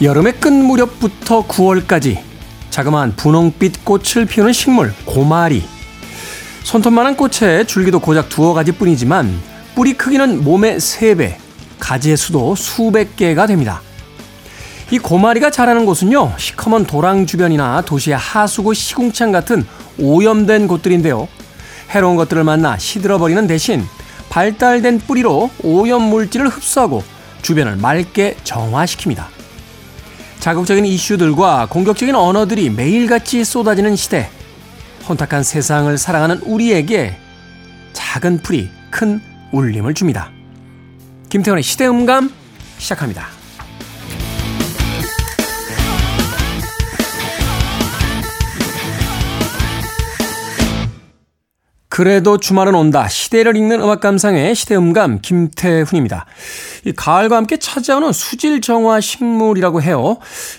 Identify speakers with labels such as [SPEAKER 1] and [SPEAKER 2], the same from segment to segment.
[SPEAKER 1] 여름의 끝 무렵부터 9월까지 자그마한 분홍빛 꽃을 피우는 식물 고마리. 손톱만한 꽃에 줄기도 고작 두어 가지 뿐이지만 뿌리 크기는 몸의 3배, 가지의 수도 수백 개가 됩니다. 이 고마리가 자라는 곳은요, 시커먼 도랑 주변이나 도시의 하수구 시궁창 같은 오염된 곳들인데요. 해로운 것들을 만나 시들어버리는 대신 발달된 뿌리로 오염 물질을 흡수하고 주변을 맑게 정화시킵니다. 자극적인 이슈들과 공격적인 언어들이 매일같이 쏟아지는 시대. 혼탁한 세상을 사랑하는 우리에게 작은 풀이 큰 울림을 줍니다. 김태원의 시대음감 시작합니다. 그래도 주말은 온다. 시대를 읽는 음악 감상의 시대음감 김태훈입니다. 이 가을과 함께 찾아오는 수질 정화 식물이라고 해요.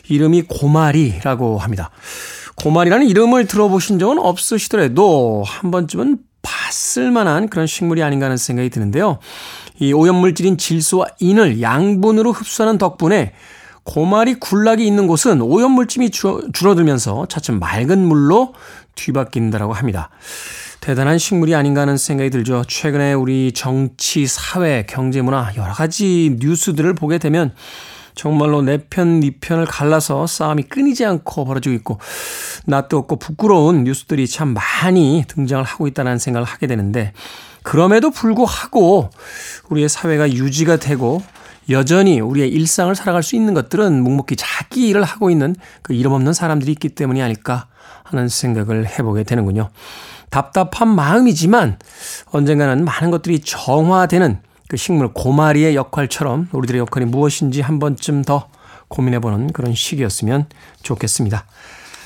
[SPEAKER 1] 이름이 고마리라고 합니다. 고마리라는 이름을 들어보신 적은 없으시더라도 한 번쯤은 봤을 만한 그런 식물이 아닌가 하는 생각이 드는데요. 이 오염물질인 질소와 인을 양분으로 흡수하는 덕분에 고마리 군락이 있는 곳은 오염물질이 줄어들면서 차츰 맑은 물로 뒤바뀐다라고 합니다. 대단한 식물이 아닌가 하는 생각이 들죠. 최근에 우리 정치, 사회, 경제, 문화 여러 가지 뉴스들을 보게 되면 정말로 내 편, 네 편을 갈라서 싸움이 끊이지 않고 벌어지고 있고, 낯도 없고 부끄러운 뉴스들이 참 많이 등장을 하고 있다는 생각을 하게 되는데, 그럼에도 불구하고 우리의 사회가 유지가 되고, 여전히 우리의 일상을 살아갈 수 있는 것들은 묵묵히 자기 일을 하고 있는 그 이름 없는 사람들이 있기 때문이 아닐까 하는 생각을 해보게 되는군요. 답답한 마음이지만 언젠가는 많은 것들이 정화되는 그 식물 고마리의 역할처럼 우리들의 역할이 무엇인지 한 번쯤 더 고민해보는 그런 시기였으면 좋겠습니다.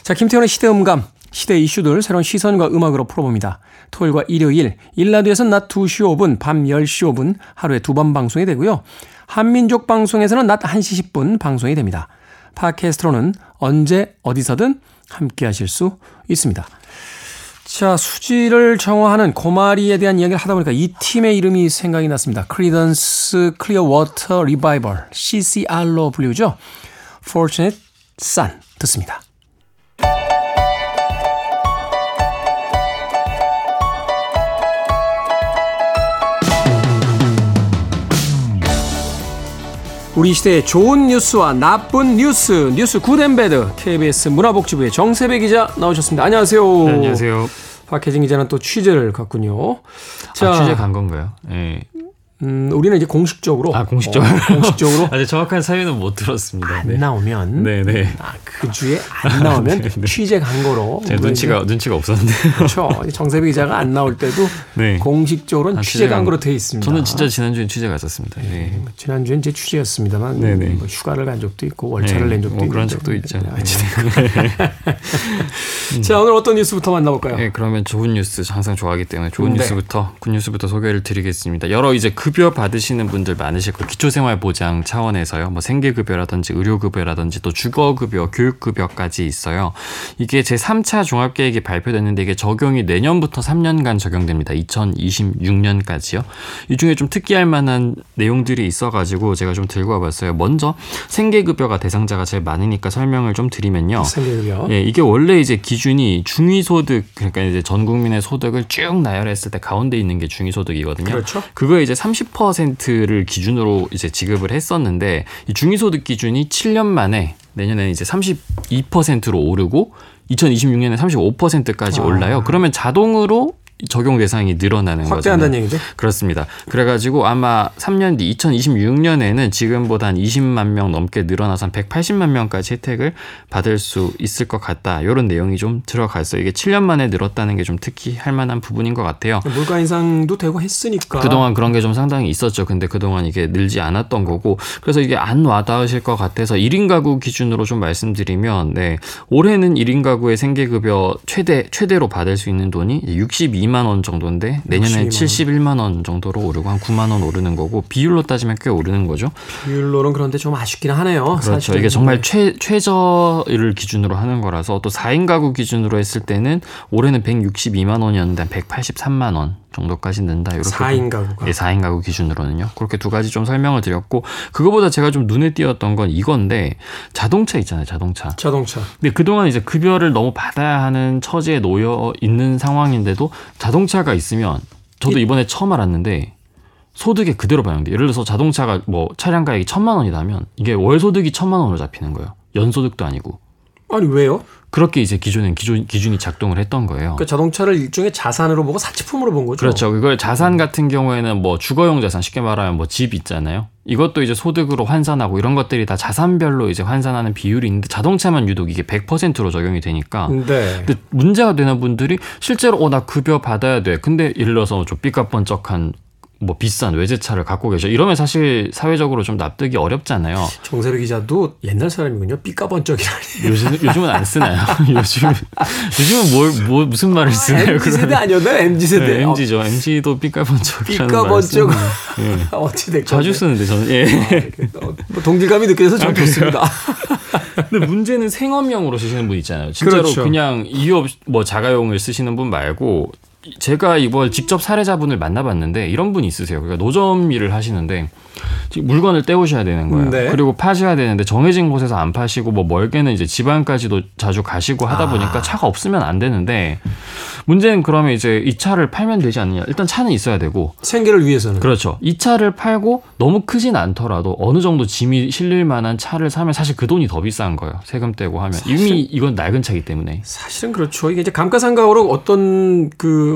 [SPEAKER 1] 자, 김태훈의 시대음감, 시대 이슈들 새로운 시선과 음악으로 풀어봅니다. 토요일과 일요일, 일라드에서는 낮 2시 5분, 밤 10시 5분 하루에 두 번 방송이 되고요. 한민족 방송에서는 낮 1시 10분 방송이 됩니다. 팟캐스트로는 언제 어디서든 함께 하실 수 있습니다. 자, 수질을 정화하는 고마리에 대한 이야기를 하다 보니까 이 팀의 이름이 생각이 났습니다. Clearwater Revival, CCR로 불리우죠. Fortunate Son 듣습니다. 우리 시대의 좋은 뉴스와 나쁜 뉴스, 뉴스 Good and Bad, KBS 문화복지부의 정세배 기자 나오셨습니다. 안녕하세요.
[SPEAKER 2] 네, 안녕하세요.
[SPEAKER 1] 박혜진 기자는 또 취재를 갔군요.
[SPEAKER 2] 자, 아, 취재 간 건가요? 네.
[SPEAKER 1] 음, 우리는 이제 공식적으로.
[SPEAKER 2] 아, 공식적으로. 어,
[SPEAKER 1] 공식적으로.
[SPEAKER 2] 아직 정확한 사유는 못 들었습니다.
[SPEAKER 1] 안 네. 나오면.
[SPEAKER 2] 네네. 네.
[SPEAKER 1] 아, 그 주에 안 나오면 네, 네. 취재 간 거로.
[SPEAKER 2] 제 눈치가, 눈치가 없었는데.
[SPEAKER 1] 그렇죠. 정세비 기자가 안 나올 때도 네. 공식적으로는 아, 취재 간 거로 돼 있습니다.
[SPEAKER 2] 저는 진짜 지난주에 취재 갔었습니다. 네.
[SPEAKER 1] 뭐 지난주엔 제 취재였습니다만. 네네. 뭐 휴가를 간 적도 있고, 월차를 낸 적도 뭐.
[SPEAKER 2] 그런 적도 있죠.
[SPEAKER 1] 자, 오늘 어떤 뉴스부터 만나볼까요?
[SPEAKER 2] 네, 그러면 좋은 뉴스 항상 좋아하기 때문에 좋은 뉴스부터, good news부터 소개를 드리겠습니다. 여러 이제 급여 받으시는 분들 많으실 거예요. 기초생활보장 차원에서요. 뭐 생계급여라든지 의료급여라든지 또 주거급여, 교육급여까지 있어요. 이게 제 3차 종합계획이 발표됐는데 이게 적용이 내년부터 3년간 적용됩니다. 2026년까지요. 이 중에 좀 특기할 만한 내용들이 있어가지고 제가 좀 들고 와봤어요. 먼저 생계급여가 대상자가 제일 많으니까 설명을 좀 드리면요.
[SPEAKER 1] 생계급여.
[SPEAKER 2] 예, 이게 원래 이제 기준이 중위소득 그러니까 이제 전 국민의 소득을 쭉 나열했을 때 가운데 있는 게 중위소득이거든요.
[SPEAKER 1] 그렇죠.
[SPEAKER 2] 그거 이제 30%를 기준으로 이제 지급을 했었는데 이 중위소득 기준이 7년 만에 내년에는 이제 32%로 오르고 2026년에 35%까지 아. 올라요. 그러면 자동으로 적용 대상이 늘어나는
[SPEAKER 1] 거죠. 확대한다는 얘기죠.
[SPEAKER 2] 그렇습니다. 그래가지고 아마 3년 뒤 2026년에는 지금보다 한 20만 명 넘게 늘어나서 한 180만 명까지 혜택을 받을 수 있을 것 같다. 이런 내용이 좀 들어가 있어요. 이게 7년 만에 늘었다는 게 좀 특히 할 만한 부분인 것 같아요.
[SPEAKER 1] 물가 인상도 되고 했으니까.
[SPEAKER 2] 그동안 그런 게 좀 상당히 있었죠. 근데 그동안 이게 늘지 않았던 거고 그래서 이게 안 와닿으실 것 같아서 1인 가구 기준으로 좀 말씀드리면 네. 올해는 1인 가구의 생계급여 최대 최대로 받을 수 있는 돈이 62만 62만 원 정도인데 내년에 71만 원 정도로 오르고 한 9만 원 오르는 거고 비율로 따지면 꽤 오르는 거죠.
[SPEAKER 1] 비율로는 그런데 좀 아쉽긴 하네요.
[SPEAKER 2] 그렇죠. 사실은. 이게 정말 최 최저를 기준으로 하는 거라서 또 4인 가구 기준으로 했을 때는 올해는 162만 원이었는데 183만 원 정도까지 는다. 이렇게
[SPEAKER 1] 4인 가구가.
[SPEAKER 2] 예, 4인 가구 기준으로는요. 그렇게 두 가지 좀 설명을 드렸고 그거보다 제가 좀 눈에 띄었던 건 이건데 자동차 있잖아요. 자동차.
[SPEAKER 1] 자동차.
[SPEAKER 2] 근데 그동안 이제 급여를 너무 받아야 하는 처지에 놓여 있는 상황인데도 자동차가 있으면 저도 이번에 처음 알았는데 소득에 그대로 반영돼. 예를 들어서 자동차가 뭐 차량 가격이 천만 원이라면 이게 월 소득이 천만 원으로 잡히는 거예요. 연 소득도 아니고.
[SPEAKER 1] 아니 왜요?
[SPEAKER 2] 그렇게 이제 기존엔 기존 기준이 작동을 했던 거예요.
[SPEAKER 1] 그 자동차를 일종의 자산으로 보고 사치품으로 본 거죠.
[SPEAKER 2] 그렇죠. 그걸 자산 같은 경우에는 뭐 주거용 자산 쉽게 말하면 뭐 집 있잖아요. 이것도 이제 소득으로 환산하고 이런 것들이 다 자산별로 이제 환산하는 비율이 있는데 자동차만 유독 이게 100%로 적용이 되니까.
[SPEAKER 1] 네.
[SPEAKER 2] 근데 문제가 되는 분들이 실제로 어 나 급여 받아야 돼. 근데 예를 들어서 좀 삐까번쩍한 뭐 비싼 외제차를 갖고 계셔. 이러면 사실 사회적으로 좀 납득이 어렵잖아요.
[SPEAKER 1] 정세배 기자도 옛날 사람이군요. 삐까번쩍이라니.
[SPEAKER 2] 요즘 요즘은 안 쓰나요? 요즘 요즘은 뭘, 뭐 무슨 말을 쓰나요?
[SPEAKER 1] MZ 세대 아니었나요? MZ 세대.
[SPEAKER 2] 네, MZ죠. MZ도 삐까번쩍.
[SPEAKER 1] 삐까번쩍.
[SPEAKER 2] 예.
[SPEAKER 1] 어찌 됐건.
[SPEAKER 2] 자주 쓰는데 저는 예.
[SPEAKER 1] 어, 뭐 동질감이 느껴져서 좀 좋습니다.
[SPEAKER 2] 근데 문제는 생업용으로 쓰시는 분 있잖아요. 진짜로
[SPEAKER 1] 그렇죠.
[SPEAKER 2] 그냥 이유 없, 뭐 자가용을 쓰시는 분 말고 제가 이번 직접 사례자분을 만나봤는데 이런 분이 있으세요. 그러니까 노점 일을 하시는데 물건을 떼오셔야 되는 거예요.
[SPEAKER 1] 네.
[SPEAKER 2] 그리고 파셔야 되는데 정해진 곳에서 안 파시고 뭐 멀게는 이제 지방까지도 자주 가시고 하다 보니까 차가 없으면 안 되는데 문제는 그러면 이제 이 차를 팔면 되지 않느냐. 일단 차는 있어야 되고
[SPEAKER 1] 생계를 위해서는.
[SPEAKER 2] 그렇죠. 이 차를 팔고 너무 크진 않더라도 어느 정도 짐이 실릴 만한 차를 사면 사실 그 돈이 더 비싼 거예요. 세금 떼고 하면 이미 이건 낡은 차기 때문에.
[SPEAKER 1] 사실은 그렇죠. 이게 이제 감가상각으로 어떤 그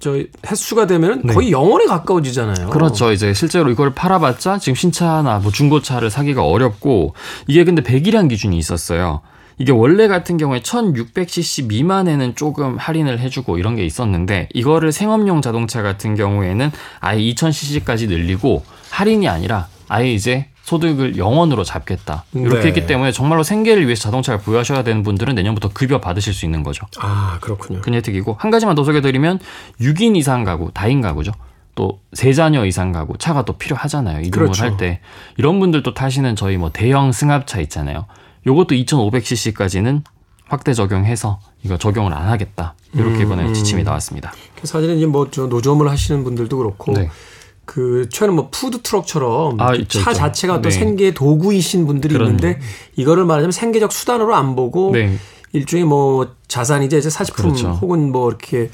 [SPEAKER 1] 저 횟수가 되면 은 거의 영원에 가까워지잖아요.
[SPEAKER 2] 네. 그렇죠. 이제 실제로 이걸 팔아봤자 지금 신차나 뭐 중고차를 사기가 어렵고 이게 근데 100이란 기준이 있었어요. 이게 원래 같은 경우에 1600cc 미만에는 조금 할인을 해주고 이런 게 있었는데 이거를 생업용 자동차 같은 경우에는 아예 2000cc까지 늘리고 할인이 아니라 아예 이제 소득을 영원으로 잡겠다. 이렇게
[SPEAKER 1] 네.
[SPEAKER 2] 했기 때문에 정말로 생계를 위해서 자동차를 보유하셔야 되는 분들은 내년부터 급여 받으실 수 있는 거죠.
[SPEAKER 1] 아 그렇군요.
[SPEAKER 2] 그 혜택이고 한 가지만 더 소개드리면 6인 이상 가구, 다인 가구죠. 또 세 자녀 이상 가구 차가 또 필요하잖아요. 이동을
[SPEAKER 1] 그렇죠.
[SPEAKER 2] 할때 이런 분들도 타시는 저희 뭐 대형 승합차 있잖아요. 요것도 2,500cc까지는 확대 적용해서 이거 적용을 안 하겠다. 이렇게
[SPEAKER 1] 음,
[SPEAKER 2] 이번에 지침이 나왔습니다.
[SPEAKER 1] 사실은 이제 뭐저 노점을 하시는 분들도 그렇고
[SPEAKER 2] 네.
[SPEAKER 1] 그 최근 뭐 푸드 트럭처럼
[SPEAKER 2] 아,
[SPEAKER 1] 그 차. 자체가 또
[SPEAKER 2] 네.
[SPEAKER 1] 생계 도구이신 분들이
[SPEAKER 2] 그럼요.
[SPEAKER 1] 있는데 이거를 말하자면 생계적 수단으로 안 보고
[SPEAKER 2] 네.
[SPEAKER 1] 일종의 뭐 자산이자 이제 사식품
[SPEAKER 2] 그렇죠.
[SPEAKER 1] 혹은 뭐 이렇게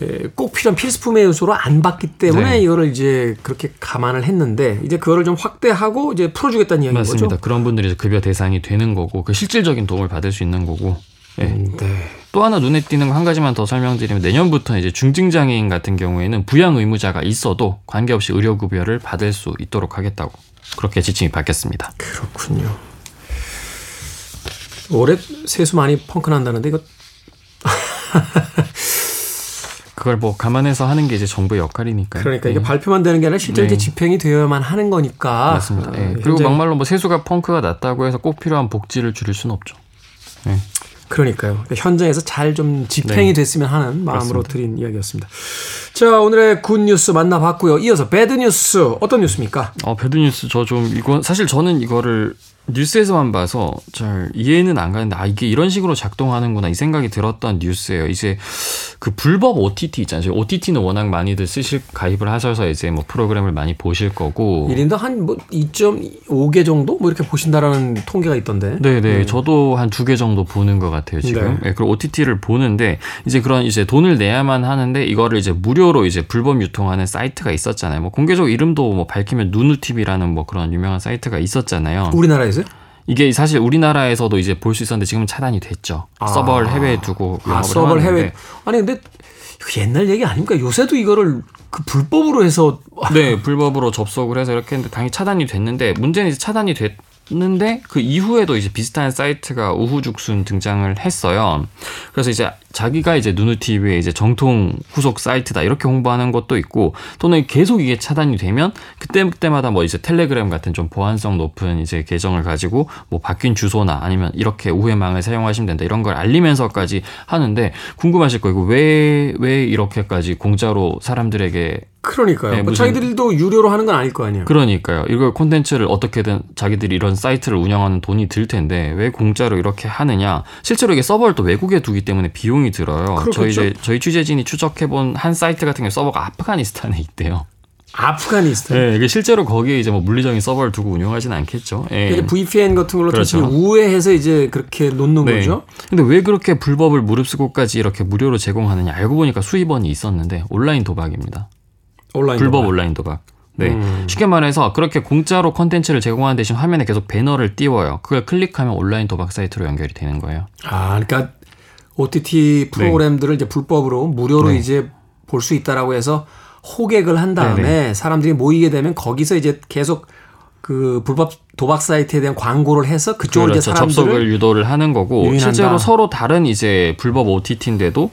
[SPEAKER 1] 에, 꼭 필요한 필수품의 요소로 안 봤기 때문에
[SPEAKER 2] 네.
[SPEAKER 1] 이거를 이제 그렇게 감안을 했는데 이제 그거를 좀 확대하고 이제 풀어주겠다는 이야기인
[SPEAKER 2] 맞습니다.
[SPEAKER 1] 거죠.
[SPEAKER 2] 그런 분들이 이제 급여 대상이 되는 거고 그 실질적인 도움을 받을 수 있는 거고. 네.
[SPEAKER 1] 음, 네.
[SPEAKER 2] 또 하나 눈에 띄는 거 한 가지만 더 설명드리면 내년부터 이제 중증장애인 같은 경우에는 부양 의무자가 있어도 관계없이 의료급여를 받을 수 있도록 하겠다고 그렇게 지침이 바뀌었습니다.
[SPEAKER 1] 그렇군요. 올해 세수 많이 펑크 난다는데 이거
[SPEAKER 2] 그걸 뭐 감안해서 하는 게 이제 정부의 역할이니까요.
[SPEAKER 1] 그러니까
[SPEAKER 2] 네.
[SPEAKER 1] 이게 발표만 되는 게 아니라 실제
[SPEAKER 2] 네.
[SPEAKER 1] 집행이 되어야만 하는 거니까.
[SPEAKER 2] 맞습니다.
[SPEAKER 1] 어,
[SPEAKER 2] 예. 그리고 막말로 뭐 세수가 펑크가 났다고 해서 꼭 필요한 복지를 줄일 수는 없죠.
[SPEAKER 1] 그러니까요. 그러니까 현장에서 잘 좀 집행이
[SPEAKER 2] 네.
[SPEAKER 1] 됐으면 하는 마음으로
[SPEAKER 2] 그렇습니다.
[SPEAKER 1] 드린 이야기였습니다. 자, 오늘의 good news 만나봤고요. 이어서 bad news 어떤 뉴스입니까?
[SPEAKER 2] 어, bad news 저 좀 이건 사실 저는 이거를 뉴스에서만 봐서 잘 이해는 안 가는데 아 이게 이런 식으로 작동하는구나 이 생각이 들었던 뉴스예요. 이제 그 불법 OTT 있잖아요. OTT는 워낙 많이들 쓰실 가입을 하셔서 이제 뭐 프로그램을 많이 보실 거고.
[SPEAKER 1] 1인당 한뭐 2.5개 정도 뭐 이렇게 보신다라는 통계가 있던데.
[SPEAKER 2] 네네. 저도 한 두 개 정도 보는 것 같아요, 지금.
[SPEAKER 1] 네.
[SPEAKER 2] 네. 그리고 OTT를 보는데, 이제 그런 이제 돈을 내야만 하는데, 이거를 이제 무료로 이제 불법 유통하는 사이트가 있었잖아요. 뭐 공개적 이름도 뭐 밝히면 누누TV라는 뭐 그런 유명한 사이트가 있었잖아요.
[SPEAKER 1] 우리나라에서 요?
[SPEAKER 2] 이게 사실 우리나라에서도 이제 볼 수 있었는데 지금은 차단이 됐죠.
[SPEAKER 1] 아.
[SPEAKER 2] 서버를 해외에 두고
[SPEAKER 1] 아, 서버를. 해외. 아니 근데 옛날 얘기 아닙니까? 요새도 이거를 그 불법으로 해서
[SPEAKER 2] 네, 불법으로 접속을 해서 이렇게 했는데 당연히 차단이 됐는데 문제는 이제 차단이 됐 는데 그 이후에도 이제 비슷한 사이트가 우후죽순 등장을 했어요. 그래서 이제 자기가 이제 누누TV의 이제 정통 후속 사이트다 이렇게 홍보하는 것도 있고 또는 계속 이게 차단이 되면 그때 그때마다 뭐 이제 텔레그램 같은 좀 보안성 높은 이제 계정을 가지고 뭐 바뀐 주소나 아니면 이렇게 우회망을 사용하시면 된다 이런 걸 알리면서까지 하는데 궁금하실 거예요. 왜 왜 이렇게까지 공짜로 사람들에게
[SPEAKER 1] 그러니까요. 네, 뭐 자기들도 유료로 하는 건 아닐 거 아니에요.
[SPEAKER 2] 그러니까요. 이걸 콘텐츠를 어떻게든 자기들이 이런 사이트를 운영하는 돈이 들 텐데 왜 공짜로 이렇게 하느냐? 실제로 이게 서버를 또 외국에 두기 때문에 비용이 들어요. 그렇겠죠? 저희 이제 저희 취재진이 추적해 본 한 사이트 같은 경우 서버가 아프가니스탄에 있대요.
[SPEAKER 1] 아프가니스탄.
[SPEAKER 2] 네, 이게 실제로 거기에 이제 뭐 물리적인 서버를 두고 운영하지는 않겠죠.
[SPEAKER 1] 예. VPN 같은 걸로 그렇죠. 우회해서 이제 그렇게 놓는 네. 거죠.
[SPEAKER 2] 근데 왜 그렇게 불법을 무릅쓰고까지 이렇게 무료로 제공하느냐? 알고 보니까 수입원이 있었는데 온라인 도박입니다. 온라인 불법 도박. 온라인 도박. 네. 음. 쉽게 말해서 그렇게 공짜로 컨텐츠를 제공하는 대신 화면에 계속 배너를 띄워요. 그걸 클릭하면 온라인 도박 사이트로 연결이 되는 거예요.
[SPEAKER 1] 아, 그러니까 OTT 프로그램들을 네. 이제 불법으로 무료로 네. 이제 볼 수 있다라고 해서 호객을 한 다음에 네네. 사람들이 모이게 되면 거기서 이제 계속 그 불법 도박 사이트에 대한 광고를 해서 그쪽으로 그렇죠. 이제 사람들을
[SPEAKER 2] 접속을 유도를 하는 거고 유인한다. 실제로 서로 다른 이제 불법 OTT인데도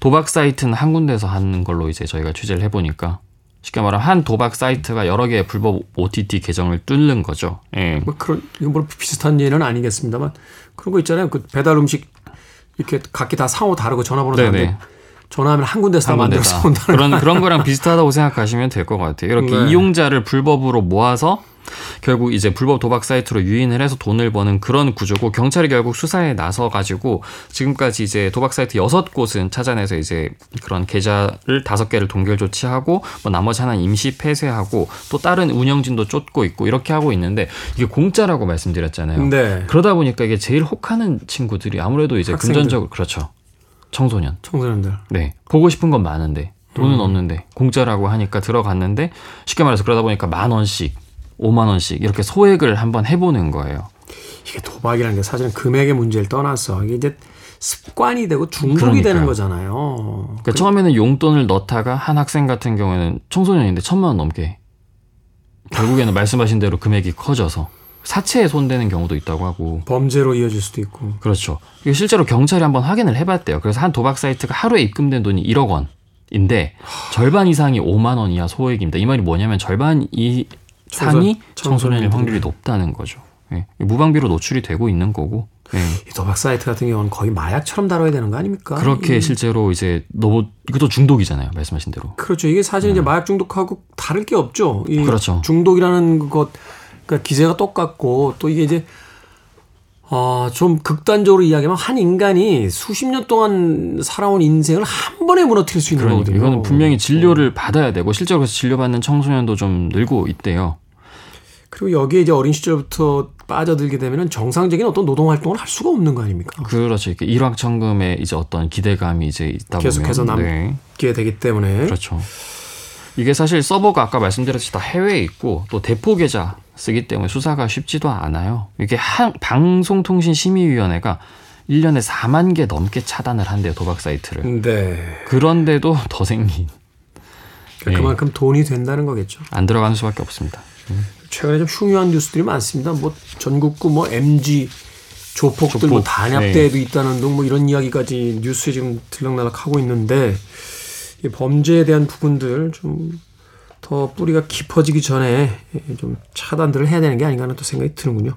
[SPEAKER 2] 도박 사이트는 한 군데서 하는 걸로 이제 저희가 취재를 해보니까 쉽게 말하면 한 도박 사이트가 여러 개의 불법 OTT 계정을 뚫는 거죠. 예.
[SPEAKER 1] 뭐 그런 뭐 비슷한 예는 아니겠습니다만 그런 거 있잖아요. 그 배달 음식 이렇게 각기 다 상호 다르고 전화번호 다른데 전화하면 한 군데서 한 만들어서 온다는
[SPEAKER 2] 그런 그런 거랑 비슷하다고 생각하시면 될 것 같아요. 이렇게 네. 이용자를 불법으로 모아서 결국 이제 불법 도박 사이트로 유인을 해서 돈을 버는 그런 구조고 경찰이 결국 수사에 나서 가지고 지금까지 이제 도박 사이트 여섯 곳은 찾아내서 이제 그런 계좌를 다섯 개를 동결 조치하고 뭐 나머지 하나 임시 폐쇄하고 또 다른 운영진도 쫓고 있고 이렇게 하고 있는데 이게 공짜라고 말씀드렸잖아요. 네. 그러다 보니까 이게 제일 혹하는 친구들이 아무래도 이제 학생들. 금전적으로 그렇죠. 청소년.
[SPEAKER 1] 청소년들.
[SPEAKER 2] 네. 보고 싶은 건 많은데 돈은 음. 없는데 공짜라고 하니까 들어갔는데 쉽게 말해서 그러다 보니까 만 원씩, 오만 원씩 이렇게 소액을 한번 해보는 거예요.
[SPEAKER 1] 이게 도박이라는 게 사실은 금액의 문제를 떠나서 이게 이제 습관이 되고 중독이 그러니까요. 되는 거잖아요.
[SPEAKER 2] 그러니까 그... 처음에는 용돈을 넣다가 한 학생 같은 경우에는 청소년인데 천만 원 넘게 결국에는 말씀하신 대로 금액이 커져서 사채에 손대는 경우도 있다고 하고
[SPEAKER 1] 범죄로 이어질 수도 있고
[SPEAKER 2] 그렇죠. 실제로 경찰이 한번 확인을 해봤대요. 그래서 한 도박 사이트가 하루에 입금된 돈이 1억 원 인데 절반 이상이 5만 원 이하 소액입니다. 이 말이 뭐냐면 절반 이상이 청소년일 확률이 높다는 거죠. 예. 무방비로 노출이 되고 있는 거고.
[SPEAKER 1] 예. 이 도박 사이트 같은 경우는 거의 마약처럼 다뤄야 되는 거 아닙니까?
[SPEAKER 2] 그렇게 이... 실제로 이제 너무 이것도 중독이잖아요. 말씀하신 대로.
[SPEAKER 1] 그렇죠. 이게 사실 음. 이제 마약 중독하고 다를 게 없죠. 그렇죠. 중독이라는 것 그러니까 기제가 똑같고 또 이게 이제 어, 좀 극단적으로 이야기하면 한 인간이 수십 년 동안 살아온 인생을 한 번에 무너뜨릴 수 있는 거거든요.
[SPEAKER 2] 이거는 분명히 진료를 어. 받아야 되고 실제로 진료받는 청소년도 좀 늘고 있대요.
[SPEAKER 1] 그리고 여기에 이제 어린 시절부터 빠져들게 되면 정상적인 어떤 노동 활동을 할 수가 없는 거 아닙니까?
[SPEAKER 2] 그렇죠. 이렇게 일확천금에 이제 어떤 기대감이 이제 있다
[SPEAKER 1] 계속해서 보면 계속해서 남게 네. 되기 때문에
[SPEAKER 2] 그렇죠. 이게 사실 서버가 아까 말씀드렸듯이 다 해외에 있고 또 대포 계좌 쓰기 때문에 수사가 쉽지도 않아요. 이게 한, 방송통신심의위원회가 1년에 4만 개 넘게 차단을 한대요, 도박 사이트를. 네. 그런데도 더 생긴.
[SPEAKER 1] 그러니까 네. 그만큼 돈이 된다는 거겠죠.
[SPEAKER 2] 안 들어가는 수밖에 없습니다.
[SPEAKER 1] 음. 최근에 좀 흉흉한 뉴스들이 많습니다. 뭐 전국구 뭐 MG 조폭들 뭐 조폭. 뭐 단합대회도 네. 있다는 등 뭐 이런 이야기까지 뉴스에 지금 들락날락 하고 있는데 이 범죄에 대한 부분들 좀 더 뿌리가 깊어지기 전에 좀 차단들을 해야 되는 게 아닌가 하는 또 생각이 드는군요.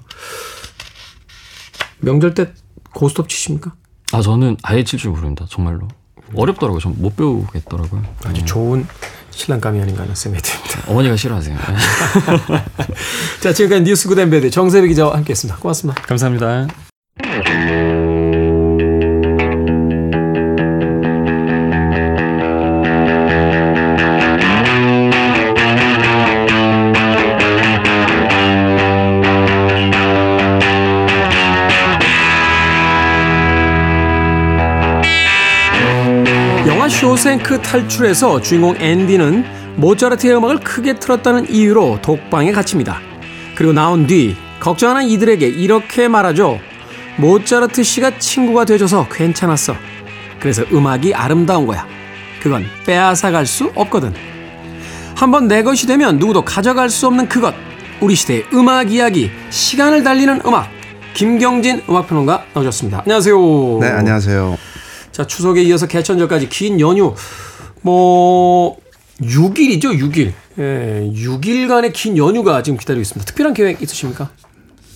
[SPEAKER 1] 명절 때 고스톱 치십니까?
[SPEAKER 2] 아 저는 아예 칠 줄 모릅니다. 정말로 어렵더라고요. 좀못 배우겠더라고요.
[SPEAKER 1] 아주 네. 좋은 신랑감이 아닌가 하는 생각이 듭니다.
[SPEAKER 2] 어머니가 싫어하세요.
[SPEAKER 1] 자 지금까지 뉴스 구덴베드 정세배 기자와 함께했습니다. 고맙습니다.
[SPEAKER 2] 감사합니다.
[SPEAKER 1] 쇼생크 탈출에서 주인공 앤디는 모차르트의 음악을 크게 틀었다는 이유로 독방에 갇힙니다. 그리고 나온 뒤 걱정하는 이들에게 이렇게 말하죠. 모차르트 씨가 친구가 되줘서 괜찮았어. 그래서 음악이 아름다운 거야. 그건 빼앗아갈 수 없거든. 한번 내 것이 되면 누구도 가져갈 수 없는 그것. 우리 시대의 음악 이야기, 시간을 달리는 음악. 김경진 음악평론가 나오셨습니다. 안녕하세요.
[SPEAKER 3] 네, 안녕하세요.
[SPEAKER 1] 자, 추석에 이어서 개천절까지 긴 연휴, 뭐, 6일이죠, 6일. 예, 6일간의 긴 연휴가 지금 기다리고 있습니다. 특별한 계획 있으십니까?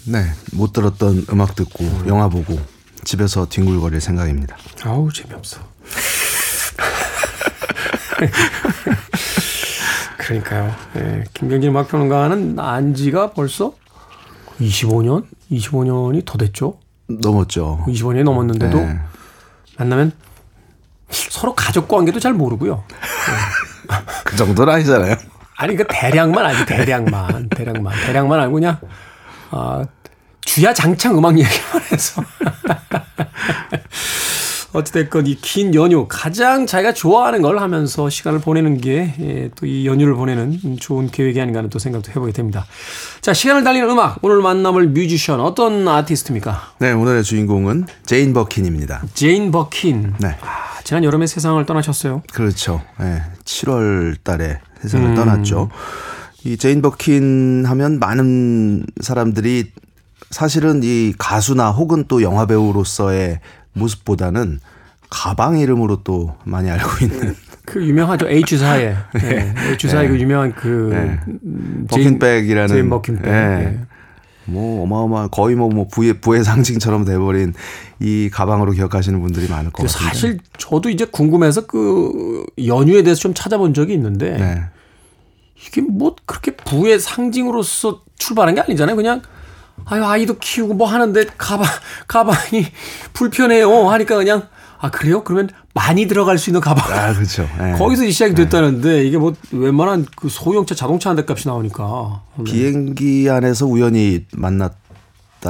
[SPEAKER 3] 네, 못 들었던 음악 듣고, 음. 영화 보고, 집에서 뒹굴거릴 생각입니다.
[SPEAKER 1] 아우, 재미없어. 그러니까요. 예, 김경진 음악평론가는 안지가 벌써 25년? 25년이 더 됐죠?
[SPEAKER 3] 넘었죠.
[SPEAKER 1] 25년이 넘었는데도
[SPEAKER 3] 네.
[SPEAKER 1] 만나면 서로 가족 관계도 잘 모르고요.
[SPEAKER 3] 그 정도는 아니잖아요.
[SPEAKER 1] 아니 그 대략만 알지 대략만 대략만 대략만 알고 그냥 아 주야 장창 음악 얘기만 해서 어찌됐건 이 긴 연휴 가장 자기가 좋아하는 걸 하면서 시간을 보내는 게 또 이 연휴를 보내는 좋은 계획이 아닌가 하는 또 생각도 해보게 됩니다. 자 시간을 달리는 음악 오늘 만나볼 뮤지션 어떤 아티스트입니까?
[SPEAKER 3] 네, 오늘의 주인공은 제인 버킨입니다.
[SPEAKER 1] 제인 버킨.
[SPEAKER 3] 네.
[SPEAKER 1] 아, 지난 여름에 세상을 떠나셨어요.
[SPEAKER 3] 그렇죠. 네, 7월 달에 세상을 떠났죠. 이 제인 버킨 하면 많은 사람들이 사실은 이 가수나 혹은 또 영화 배우로서의 모습보다는 가방 이름으로 또 많이 알고 있는
[SPEAKER 1] 그 유명하죠 H사의 네. H사의 그 유명한 그
[SPEAKER 3] 네.
[SPEAKER 1] 음, 제인-
[SPEAKER 3] 버킨백이라는
[SPEAKER 1] 제인 버킨백.
[SPEAKER 3] 예.
[SPEAKER 1] 네.
[SPEAKER 3] 뭐 어마어마 거의 뭐, 뭐 부의 부의 상징처럼 돼버린 이 가방으로 기억하시는 분들이 많을
[SPEAKER 1] 것그
[SPEAKER 3] 같은데.
[SPEAKER 1] 사실 저도 이제 궁금해서 그 연유에 대해서 좀 찾아본 적이 있는데
[SPEAKER 3] 네.
[SPEAKER 1] 이게 뭐 그렇게 부의 상징으로서 출발한 게 아니잖아요. 그냥 아유 아이도 키우고 뭐 하는데 가방 가방이 불편해요 하니까 그냥 아 그래요? 그러면 많이 들어갈 수 있는 가방.
[SPEAKER 3] 아 그렇죠. 예.
[SPEAKER 1] 거기서 시작이 됐다는데 이게 뭐 웬만한 그 소형차 자동차 한 대 값이 나오니까 네.
[SPEAKER 3] 비행기 안에서 우연히 만났다는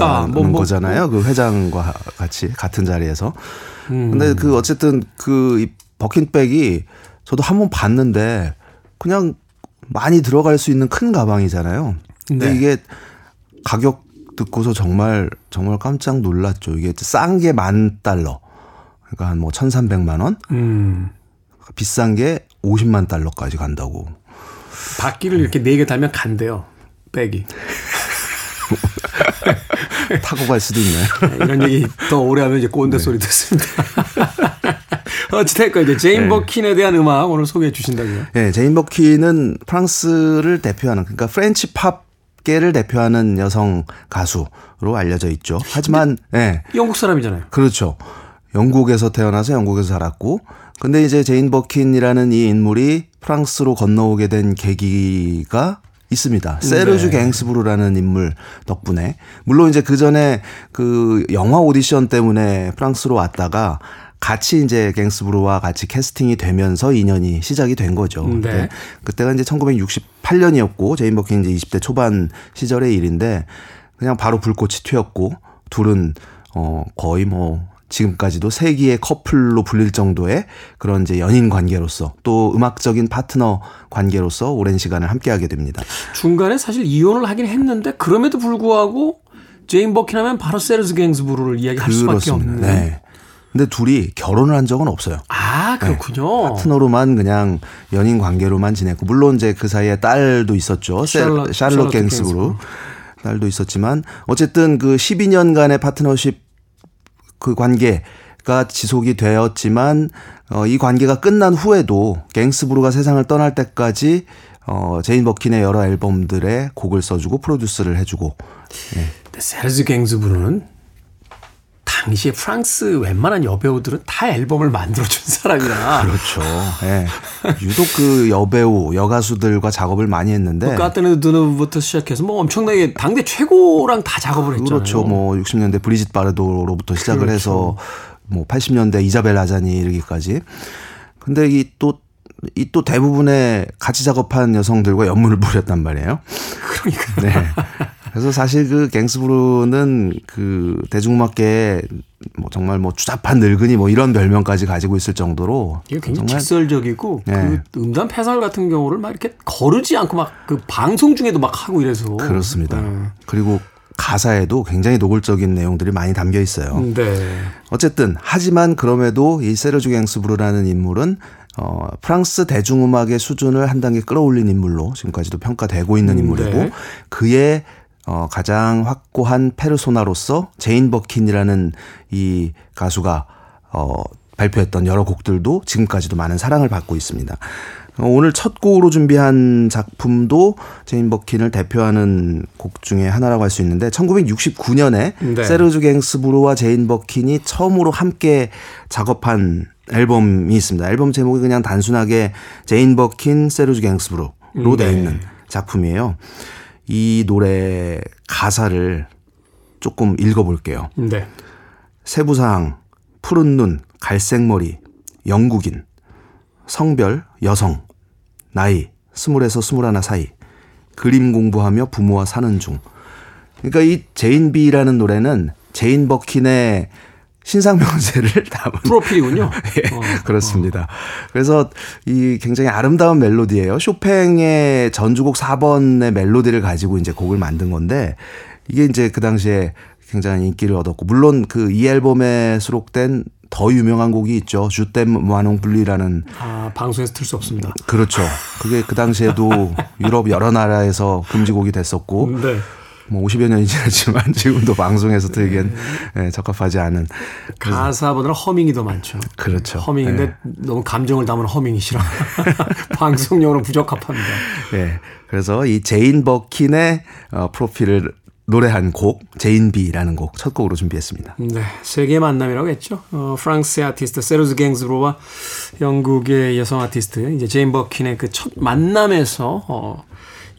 [SPEAKER 1] 아, 뭐, 뭐,
[SPEAKER 3] 거잖아요. 그 회장과 같이 같은 자리에서.
[SPEAKER 1] 음.
[SPEAKER 3] 근데 그 어쨌든 그이 버킨백이 저도 한 번 봤는데 그냥 많이 들어갈 수 있는 큰 가방이잖아요. 근데
[SPEAKER 1] 네.
[SPEAKER 3] 이게 가격 듣고서 정말 정말 깜짝 놀랐죠. 이게 싼 게 만 달러. 그러니까 한 뭐 1,300만 원?
[SPEAKER 1] 음.
[SPEAKER 3] 비싼 게 50만 달러까지 간다고.
[SPEAKER 1] 바퀴를 이렇게 네 개 달면 간대요. 백이.
[SPEAKER 3] 타고 갈 수도 있네.
[SPEAKER 1] 네, 이런 얘기 더 오래 하면 이제 꼰대 소리 듣습니다. 어찌됐건 이제 제인
[SPEAKER 3] 네.
[SPEAKER 1] 버킨에 대한 음악 오늘 소개해 주신다고요.
[SPEAKER 3] 예, 제인 버킨은 프랑스를 대표하는 그러니까 French pop계를 대표하는 여성 가수로 알려져 있죠. 하지만 예.
[SPEAKER 1] 영국 사람이잖아요.
[SPEAKER 3] 그렇죠. 영국에서 태어나서 영국에서 살았고 근데 이제 제인 버킨이라는 이 인물이 프랑스로 건너오게 된 계기가 있습니다. 세르주
[SPEAKER 1] 네.
[SPEAKER 3] 갱스부르라는 인물 덕분에 물론 이제 그 전에 그 영화 오디션 때문에 프랑스로 왔다가 같이 이제 갱스부르와 같이 캐스팅이 되면서 인연이 시작이 된 거죠.
[SPEAKER 1] 네.
[SPEAKER 3] 근데 그때가 이제 1968년이었고 제인 버킨 이제 20대 초반 시절의 일인데 그냥 바로 불꽃이 튀었고 둘은 어 거의 뭐 지금까지도 세기의 커플로 불릴 정도의 그런 이제 연인 관계로서 또 음악적인 파트너 관계로서 오랜 시간을 함께하게 됩니다.
[SPEAKER 1] 중간에 사실 이혼을 하긴 했는데 그럼에도 불구하고 제인 버킨 하면 바로 세르주 갱스부르를 이야기할 수밖에 없는.
[SPEAKER 3] 네. 근데 둘이 결혼을 한 적은 없어요.
[SPEAKER 1] 아 그렇군요.
[SPEAKER 3] 파트너로만 그냥 연인 관계로만 지냈고 물론 이제 그 사이에 딸도 있었죠. 샬롯
[SPEAKER 1] 샬롯
[SPEAKER 3] 갱스부르. 딸도 있었지만 어쨌든 그 12년간의 파트너십 그 관계가 지속이 되었지만 어, 이 관계가 끝난 후에도 갱스부르가 세상을 떠날 때까지 어, 제인 버킨의 여러 앨범들의 곡을 써주고 프로듀스를 해주고
[SPEAKER 1] 근데 세르주 갱스부르는 당시에 프랑스 웬만한 여배우들은 다 앨범을 만들어준 사람이라.
[SPEAKER 3] 그렇죠. 예. 유독 그 여배우 여가수들과 작업을 많이 했는데
[SPEAKER 1] 까뜨는 드누부터 시작해서 뭐 엄청나게 당대 최고랑 다 작업을 했잖아요.
[SPEAKER 3] 그렇죠. 뭐 60년대 브리짓 바르도로부터 시작을
[SPEAKER 1] 그렇죠.
[SPEAKER 3] 해서 뭐 80년대 이자벨 라자니 이르기까지. 근데 이 또 이 또 대부분의 같이 작업한 여성들과 연문을 부렸단 말이에요.
[SPEAKER 1] 그러니까.
[SPEAKER 3] 네. 그래서 사실 그 갱스부르는 그 대중음악계에 뭐 정말 뭐 추잡한 늙은이 뭐 이런 별명까지 가지고 있을 정도로
[SPEAKER 1] 이게 굉장히
[SPEAKER 3] 정말
[SPEAKER 1] 직설적이고
[SPEAKER 3] 네.
[SPEAKER 1] 그 음담 패설 같은 경우를 막 이렇게 거르지 않고 막 그 방송 중에도 막 하고 이래서
[SPEAKER 3] 그렇습니다.
[SPEAKER 1] 네.
[SPEAKER 3] 그리고 가사에도 굉장히 노골적인 내용들이 많이 담겨 있어요.
[SPEAKER 1] 네.
[SPEAKER 3] 어쨌든 하지만 그럼에도 이 세르주 갱스부르라는 인물은 어 프랑스 대중음악의 수준을 한 단계 끌어올린 인물로 지금까지도 평가되고 있는
[SPEAKER 1] 음,
[SPEAKER 3] 인물이고
[SPEAKER 1] 네.
[SPEAKER 3] 그의 어 가장 확고한 페르소나로서 제인 버킨이라는 이 가수가 어 발표했던 여러 곡들도 지금까지도 많은 사랑을 받고 있습니다. 어, 오늘 첫 곡으로 준비한 작품도 제인 버킨을 대표하는 곡 중에 하나라고 할 수 있는데 1969년에
[SPEAKER 1] 네.
[SPEAKER 3] 세르주 갱스부르와 제인 버킨이 처음으로 함께 작업한 앨범이 있습니다. 앨범 제목이 그냥 단순하게 제인 버킨, 세르주 갱스부르 네. 되어 있는 작품이에요. 이 노래 가사를 조금 읽어볼게요.
[SPEAKER 1] 네.
[SPEAKER 3] 세부사항, 푸른 눈, 갈색 머리, 영국인, 성별, 여성, 나이, 스물에서 스물하나 사이, 그림 공부하며 부모와 사는 중. 그러니까 이 제인 비라는 노래는 제인 버킨의 신상 명세를 담은
[SPEAKER 1] 프로필이군요.
[SPEAKER 3] 예, 어, 그렇습니다. 어. 그래서 이 굉장히 아름다운 멜로디예요. 쇼팽의 전주곡 4번의 멜로디를 가지고 이제 곡을 만든 건데 이게 이제 그 당시에 굉장히 인기를 얻었고 물론 그 이 앨범에 수록된 더 유명한 곡이 있죠. 주댐 무한홍 블리라는
[SPEAKER 1] 아 방송에서 틀 수 없습니다.
[SPEAKER 3] 그렇죠. 그게 그 당시에도 유럽 여러 나라에서 금지곡이 됐었고 네. 뭐 50여 년이 지났지만 지금도 방송에서 들기엔 네. 네, 적합하지 않은
[SPEAKER 1] 가사보다는 허밍이 더 많죠.
[SPEAKER 3] 그렇죠.
[SPEAKER 1] 허밍인데 네. 너무 감정을 담은 허밍이 싫어. 방송용으로 부적합합니다.
[SPEAKER 3] 네. 그래서 이 제인 버킨의 어, 프로필을 노래한 곡 제인 비라는 곡 첫 곡으로 준비했습니다.
[SPEAKER 1] 네, 세기의 만남이라고 했죠. 어, 프랑스의 아티스트 세르주 갱스부르와 영국의 여성 아티스트 이제 제인 버킨의 그 첫 만남에서 어,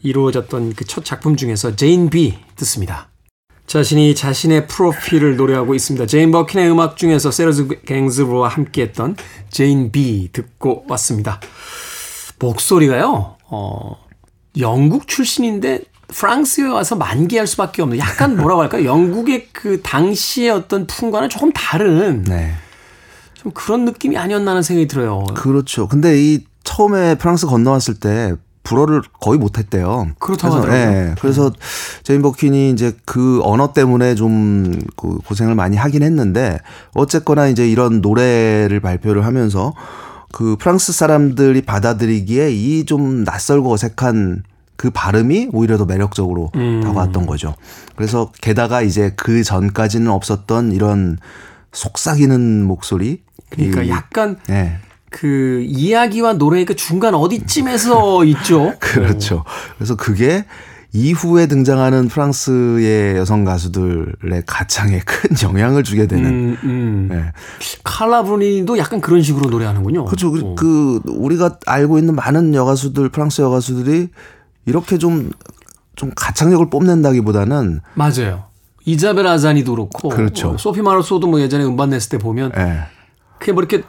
[SPEAKER 1] 이루어졌던 그 첫 작품 중에서 제인 비 듣습니다. 자신이 자신의 프로필을 노래하고 있습니다. 제인 버킨의 음악 중에서 세르주 갱스부르와 함께했던 제인 비 듣고 왔습니다. 목소리가요. 어, 영국 출신인데 프랑스에 와서 만개할 수밖에 없는 약간 뭐라고 할까 영국의 그 당시의 어떤 풍과는 조금 다른 네. 좀 그런 느낌이 아니었나 하는 생각이 들어요.
[SPEAKER 3] 그렇죠. 근데 이 처음에 프랑스 건너왔을 때 불어를 거의 못했대요.
[SPEAKER 1] 그렇다고
[SPEAKER 3] 그래서, 네. 그래서 제인 버킨이 이제 그 언어 때문에 좀 그 고생을 많이 하긴 했는데 어쨌거나 이제 이런 노래를 발표를 하면서 그 프랑스 사람들이 받아들이기에 이 좀 낯설고 어색한 그 발음이 오히려 더 매력적으로 음. 다가왔던 거죠. 그래서 게다가 이제 그 전까지는 없었던 이런 속삭이는 목소리.
[SPEAKER 1] 그러니까 이, 약간 네. 그 이야기와 노래의 그 중간 어디쯤에서 있죠.
[SPEAKER 3] 그렇죠. 그래서 그게 이후에 등장하는 프랑스의 여성 가수들의 가창에 큰 영향을 주게 되는. 음, 음.
[SPEAKER 1] 네. 칼라브니도 약간 그런 식으로 노래하는군요.
[SPEAKER 3] 그렇죠. 그, 어. 그 우리가 알고 있는 많은 여가수들, 프랑스 여가수들이 이렇게 좀, 좀 가창력을 뽐낸다기보다는.
[SPEAKER 1] 맞아요. 이자벨 아자니도 그렇고. 그렇죠. 어, 소피 마르소도 뭐 예전에 음반 냈을 때 보면. 네. 그게 뭐 이렇게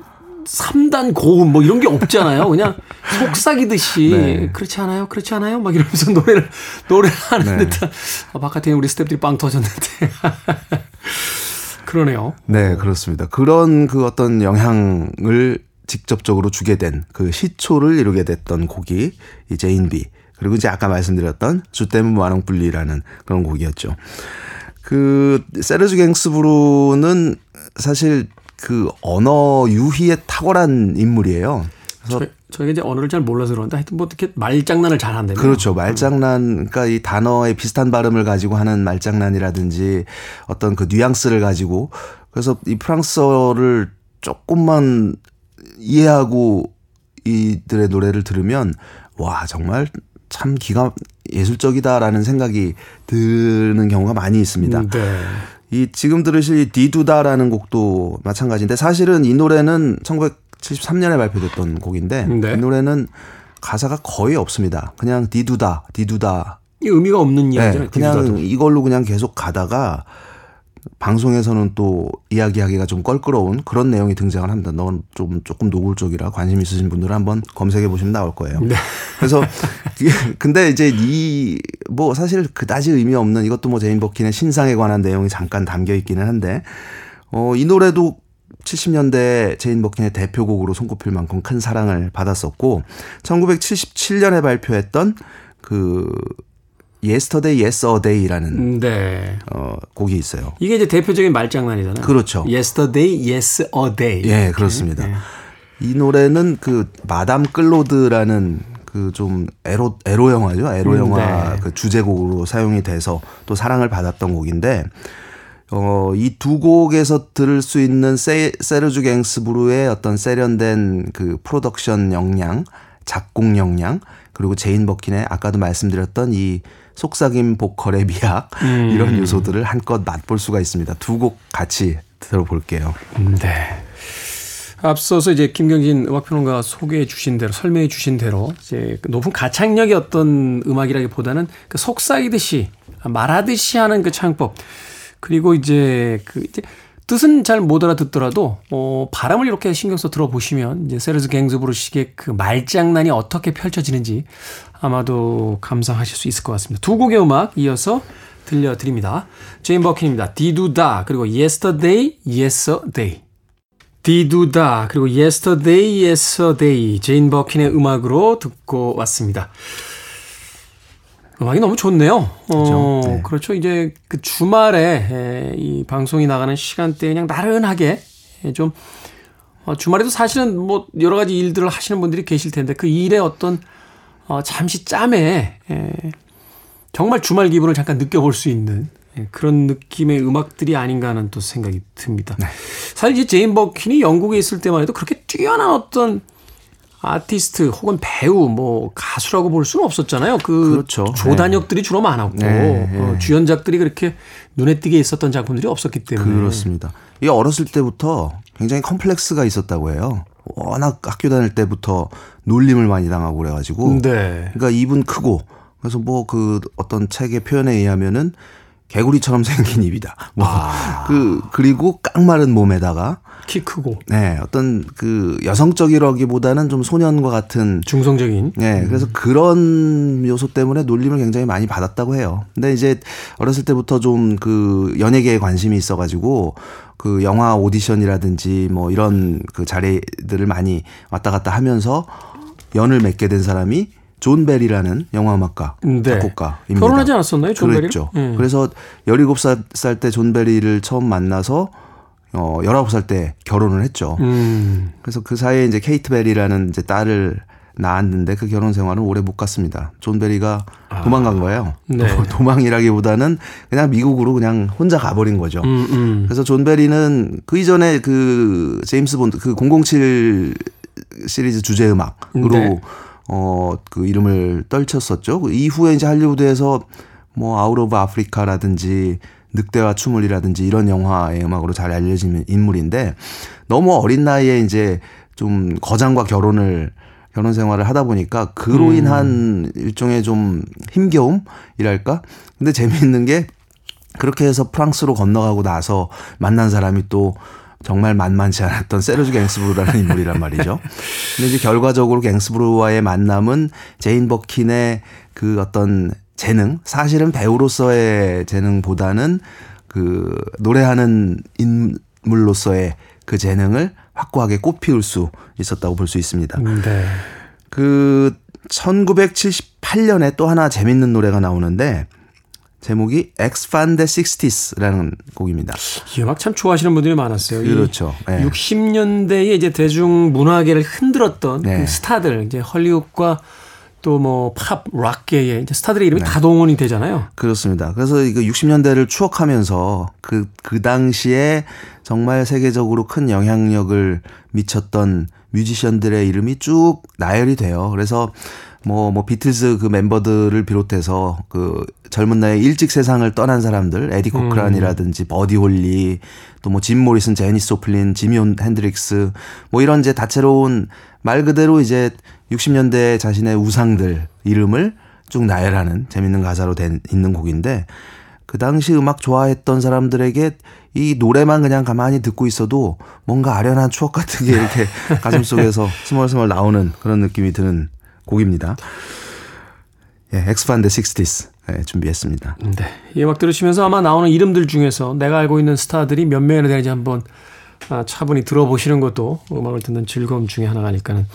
[SPEAKER 1] 3단 고음 뭐 이런 게 없잖아요. 그냥 속삭이듯이 네. 그렇지 않아요? 그렇지 않아요? 막 이러면서 노래를 노래를 하는 네. 듯한 아, 바깥에 우리 스탭들이 빵 터졌는데 그러네요.
[SPEAKER 3] 네, 그렇습니다. 그런 그 어떤 영향을 직접적으로 주게 된 그 시초를 이루게 됐던 곡이 이 제인비 그리고 이제 아까 말씀드렸던 주댐 무한홍 분리라는 그런 곡이었죠. 그 세르주 갱스브루는 사실 그 언어 유희에 탁월한 인물이에요.
[SPEAKER 1] 그래서 저, 저희가 이제 언어를 잘 몰라서 그런데 하여튼 뭐 어떻게 말장난을 잘 한다면
[SPEAKER 3] 그렇죠. 말장난 그러니까 이 단어의 비슷한 발음을 가지고 하는 말장난이라든지 어떤 그 뉘앙스를 가지고 그래서 이 프랑스어를 조금만 이해하고 이들의 노래를 들으면 와 정말 참 기가 예술적이다라는 생각이 드는 경우가 많이 있습니다. 네. 이 지금 들으실 디두다라는 곡도 마찬가지인데 사실은 이 노래는 1973년에 발표됐던 곡인데 네. 이 노래는 가사가 거의 없습니다. 그냥 디두다, 디두다.
[SPEAKER 1] 이 의미가 없는 이야기잖아요.
[SPEAKER 3] 네, 그냥 Di Doo Dah도. 이걸로 그냥 계속 가다가 방송에서는 또 이야기하기가 좀 껄끄러운 그런 내용이 등장을 합니다. 넌 좀 조금 노골적이라 관심 있으신 분들은 한번 검색해 보시면 나올 거예요. 네. 그래서 근데 이제 이 뭐 사실 그다지 의미 없는 이것도 뭐 제인 버킨의 신상에 관한 내용이 잠깐 담겨 있기는 한데 어 이 노래도 70년대 제인 버킨의 대표곡으로 손꼽힐 만큼 큰 사랑을 받았었고 1977년에 발표했던 그 Yesterday, Yes a Day라는 네. 어, 곡이 있어요.
[SPEAKER 1] 이게 이제 대표적인 말장난이잖아요.
[SPEAKER 3] 그렇죠.
[SPEAKER 1] Yesterday, Yes a Day.
[SPEAKER 3] 예, 그렇습니다. 네. 이 노래는 그 마담 끌로드라는 그 좀 에로 에로 영화죠. 에로 음, 영화 네. 그 주제곡으로 사용이 돼서 또 사랑을 받았던 곡인데 어, 이 두 곡에서 들을 수 있는 세, 세르주 갱스브루의 어떤 세련된 그 프로덕션 역량, 작곡 역량, 그리고 제인 버킨의 아까도 말씀드렸던 이 속삭임 보컬의 미학 음. 이런 요소들을 한껏 맛볼 수가 있습니다. 두 곡 같이 들어볼게요.
[SPEAKER 1] 네. 앞서서 이제 김경진 음악평론가 소개해 주신 대로 설명해 주신 대로 이제 그 높은 가창력의 어떤 음악이라기보다는 그 속삭이듯이 말하듯이 하는 그 창법 그리고 이제 그 이제 뜻은 잘 못 알아듣더라도 어 발음을 이렇게 신경 써 들어보시면 이제 세르즈 갱즈부르식의 그 말장난이 어떻게 펼쳐지는지 아마도 감상하실 수 있을 것 같습니다. 두 곡의 음악 이어서 들려드립니다. 제인 버킨입니다. 디두다 그리고 Yesterday, Yesterday. 디두다 그리고 Yesterday, Yesterday 제인 버킨의 음악으로 듣고 왔습니다. 음악이 너무 좋네요. 그렇죠. 어, 네. 그렇죠. 이제 그 주말에 에, 이 방송이 나가는 시간대에 그냥 나른하게 에, 좀 어, 주말에도 사실은 뭐 여러 가지 일들을 하시는 분들이 계실 텐데 그 일의 어떤 어, 잠시 짬에 에, 정말 주말 기분을 잠깐 느껴볼 수 있는 예, 그런 느낌의 음악들이 아닌가 하는 또 생각이 듭니다. 네. 사실 이제 제인 버킨이 영국에 있을 때만 해도 그렇게 뛰어난 어떤 아티스트 혹은 배우 뭐 가수라고 볼 수는 없었잖아요. 그 그렇죠. 조단역들이 네. 주로 많았고 네, 네. 어, 주연작들이 그렇게 눈에 띄게 있었던 작품들이 없었기 때문에
[SPEAKER 3] 그렇습니다. 이 어렸을 때부터 굉장히 컴플렉스가 있었다고 해요. 워낙 학교 다닐 때부터 놀림을 많이 당하고 그래가지고 네. 그러니까 입은 크고 그래서 뭐 그 어떤 책의 표현에 의하면은 개구리처럼 생긴 입이다. 뭐 아. 그 그리고 깡마른 몸에다가
[SPEAKER 1] 키 크고
[SPEAKER 3] 네 어떤 그 여성적이라기보다는 좀 소년과 같은
[SPEAKER 1] 중성적인
[SPEAKER 3] 네 그래서 그런 요소 때문에 놀림을 굉장히 많이 받았다고 해요. 근데 이제 어렸을 때부터 좀 그 연예계에 관심이 있어가지고 그 영화 오디션이라든지 뭐 이런 그 자리들을 많이 왔다 갔다 하면서 연을 맺게 된 사람이 존 배리라는 영화 음악가, 네. 작곡가입니다.
[SPEAKER 1] 결혼하지 않았었나요, 존 벨이?
[SPEAKER 3] 그랬죠. 네. 그래서 17살 때 존 배리를 처음 만나서 어 19살 때 결혼을 했죠. 음. 그래서 그 사이에 이제 케이트 배리라는 이제 딸을 낳았는데 그 결혼 생활은 오래 못 갔습니다. 존 베리가 아. 도망간 거예요. 네. 도망이라기보다는 그냥 미국으로 그냥 혼자 가버린 거죠. 음, 음. 그래서 존 베리는 그 이전에 그 제임스 본드 그 007 시리즈 주제 음악으로 네. 어, 그 이름을 떨쳤었죠. 그 이후에 이제 할리우드에서 뭐 Out of Africa라든지 늑대와 춤을이라든지 이런 영화의 음악으로 잘 알려진 인물인데 너무 어린 나이에 이제 좀 거장과 결혼을 결혼 생활을 하다 보니까 그로 음. 인한 음. 일종의 좀 힘겨움이랄까? 근데 재미있는 게 그렇게 해서 프랑스로 건너가고 나서 만난 사람이 또 정말 만만치 않았던 세르주 갱스브루라는 인물이란 말이죠. 근데 이제 결과적으로 갱스브루와의 만남은 제인 버킨의 그 어떤 재능, 사실은 배우로서의 재능보다는 그 노래하는 인물로서의 그 재능을 확고하게 꽃피울 수 있었다고 볼 수 있습니다. 네. 그 1978년에 또 하나 재밌는 노래가 나오는데 제목이 the 60s라는 곡입니다.
[SPEAKER 1] 이 음악 참 좋아하시는 분들이 많았어요.
[SPEAKER 3] 그렇죠.
[SPEAKER 1] 네. 60년대에 이제 대중 문화계를 흔들었던 네. 그 스타들, 이제 헐리우드과 또 뭐 팝, 락계의 이제 스타들의 이름이 네. 다 동원이 되잖아요.
[SPEAKER 3] 그렇습니다. 그래서 이거 60년대를 추억하면서 그, 그 당시에 정말 세계적으로 큰 영향력을 미쳤던 뮤지션들의 이름이 쭉 나열이 돼요. 그래서 뭐, 뭐, 비틀즈 그 멤버들을 비롯해서 그 젊은 나이에 일찍 세상을 떠난 사람들, 에디 코크란이라든지 음. 버디 홀리, 또 뭐 짐 모리슨, 제니스 조플린, 지미 핸드릭스, 뭐 이런 이제 다채로운 말 그대로 이제 60년대 자신의 우상들 이름을 쭉 나열하는 재밌는 가사로 된, 있는 곡인데 그 당시 음악 좋아했던 사람들에게 이 노래만 그냥 가만히 듣고 있어도 뭔가 아련한 추억 같은 게 이렇게 가슴 속에서 스멀스멀 나오는 그런 느낌이 드는 곡입니다. 예, Ex-fan des 60s 예, 준비했습니다.
[SPEAKER 1] 네. 이 음악 들으시면서 아마 나오는 이름들 중에서 내가 알고 있는 스타들이 몇 명이나 되는지 한번 아, 차분히 들어보시는 것도 음악을 듣는 즐거움 중에 하나가 아닐까 하는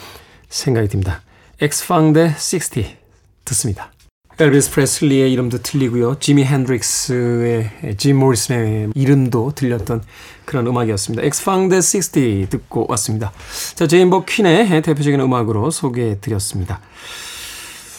[SPEAKER 1] 생각이 듭니다. Ex-fan des 60 듣습니다. 엘비스 프레슬리의 이름도 들리고요. 지미 핸드릭스의 짐 모리슨의 이름도 들렸던 그런 음악이었습니다. Ex-fan des 60 듣고 왔습니다. 자, 제인 버킨의 대표적인 음악으로 소개해 드렸습니다.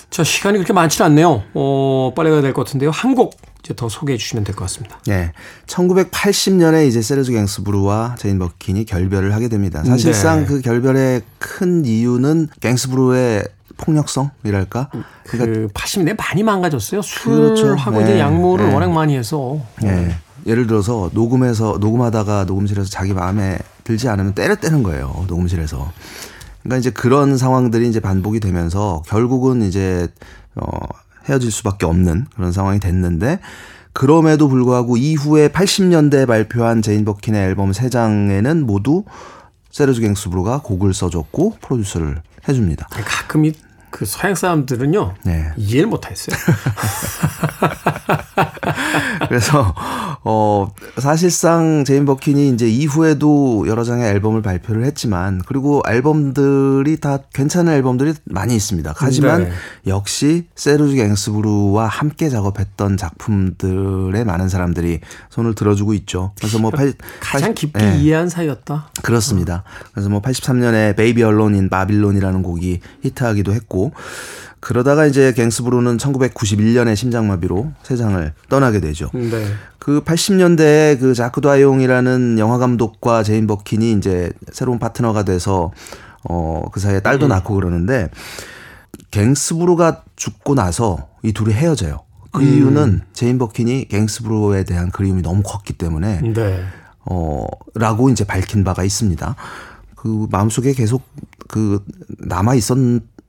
[SPEAKER 1] 자, 시간이 그렇게 많지는 않네요. 어, 빨리 가야 될 것 같은데요. 한곡 이제 더 소개해 주시면 될 것 같습니다.
[SPEAKER 3] 네. 1980년에 이제 세르주 갱스브루와 제인 버킨이 결별을 하게 됩니다. 사실상 네. 그 결별의 큰 이유는 갱스브루의 폭력성이랄까?
[SPEAKER 1] 그러니까 그 80년대 많이 망가졌어요. 술하고 그렇죠. 이제 네. 약물을 네. 워낙 많이 해서.
[SPEAKER 3] 네. 예를 들어서 녹음해서 녹음하다가 녹음실에서 자기 마음에 들지 않으면 때려 대는 거예요. 녹음실에서. 그러니까 이제 그런 상황들이 이제 반복이 되면서 결국은 이제 어 헤어질 수밖에 없는 그런 상황이 됐는데 그럼에도 불구하고 이후에 80년대에 발표한 제인 버킨의 앨범 3장에는 모두 세르주 갱스브루가 곡을 써줬고 프로듀서를 해줍니다.
[SPEAKER 1] 가끔 이 그 서양 사람들은요
[SPEAKER 3] 네.
[SPEAKER 1] 이해를 못하겠어요.
[SPEAKER 3] 그래서 어 사실상 제인 버킨이 이제 이후에도 여러 장의 앨범을 발표를 했지만 그리고 앨범들이 다 괜찮은 앨범들이 많이 있습니다. 하지만
[SPEAKER 1] 네.
[SPEAKER 3] 역시 세르주 갱스브루와 함께 작업했던 작품들에 많은 사람들이 손을 들어주고 있죠. 그래서 뭐 8,
[SPEAKER 1] 가장 깊이
[SPEAKER 3] 예.
[SPEAKER 1] 이해한 사이였다.
[SPEAKER 3] 그렇습니다. 그래서 뭐 83년에 Baby Alone in Babylone이라는 곡이 히트하기도 했고 그러다가 이제 갱스브루는 1991년에 심장마비로 세상을 떠나게 되죠.
[SPEAKER 1] 네.
[SPEAKER 3] 그 80년대에 그 자크 드와용이라는 영화 감독과 제인 버킨이 이제 새로운 파트너가 돼서 어 그 사이에 딸도 낳고 그러는데 갱스브루가 죽고 나서 이 둘이 헤어져요. 그 이유는 제인 버킨이 갱스브루에 대한 그리움이 너무 컸기 때문에
[SPEAKER 1] 네.
[SPEAKER 3] 어, 라고 이제 밝힌 바가 있습니다. 그 마음속에 계속 그 남아 있었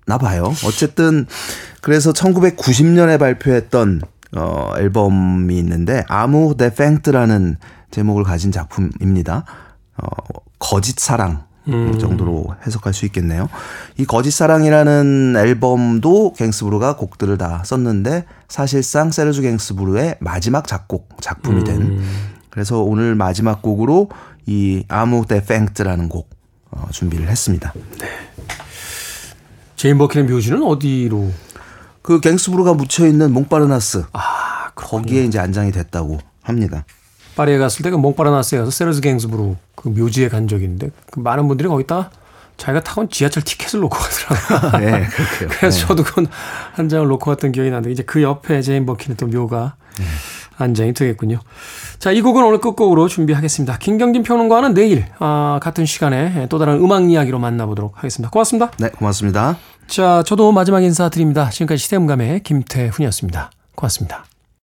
[SPEAKER 3] 나 봐요. 어쨌든 그래서 1990년에 발표했던 어, 앨범이 있는데 아무 데 팽트라는 제목을 가진 작품입니다. 어, 거짓 사랑 정도로 해석할 수 있겠네요. 이 거짓 사랑이라는 앨범도 갱스브루가 곡들을 다 썼는데 사실상 세르주 갱스브루의 마지막 작곡 작품이 된 그래서 오늘 마지막 곡으로 이 아무 데 팽트라는 곡 어, 준비를 했습니다.
[SPEAKER 1] 제인 버킨의 묘지는 어디로?
[SPEAKER 3] 그 갱스브루가 묻혀 있는 몽파르나스
[SPEAKER 1] 아,
[SPEAKER 3] 거기에 이제 안장이 됐다고 합니다.
[SPEAKER 1] 파리에 갔을 때 그 몽파르나스에 가서 세르즈 갱스부로 그 묘지에 간 적이 있는데 그 많은 분들이 거기다 자기가 타고 온 지하철 티켓을 놓고 가더라고요.
[SPEAKER 3] 네, 그렇게요.
[SPEAKER 1] 그래서
[SPEAKER 3] 네.
[SPEAKER 1] 저도 그건 한 장을 놓고 갔던 기억이 나는데 이제 그 옆에 제인 버킨의 또 묘가 안장이 되겠군요. 자, 이 곡은 오늘 끝곡으로 준비하겠습니다. 김경진 평론가는 내일 아, 같은 시간에 또 다른 음악 이야기로 만나보도록 하겠습니다. 고맙습니다.
[SPEAKER 3] 네, 고맙습니다.
[SPEAKER 1] 자, 저도 마지막 인사 드립니다. 지금까지 시대음감의 김태훈이었습니다. 고맙습니다.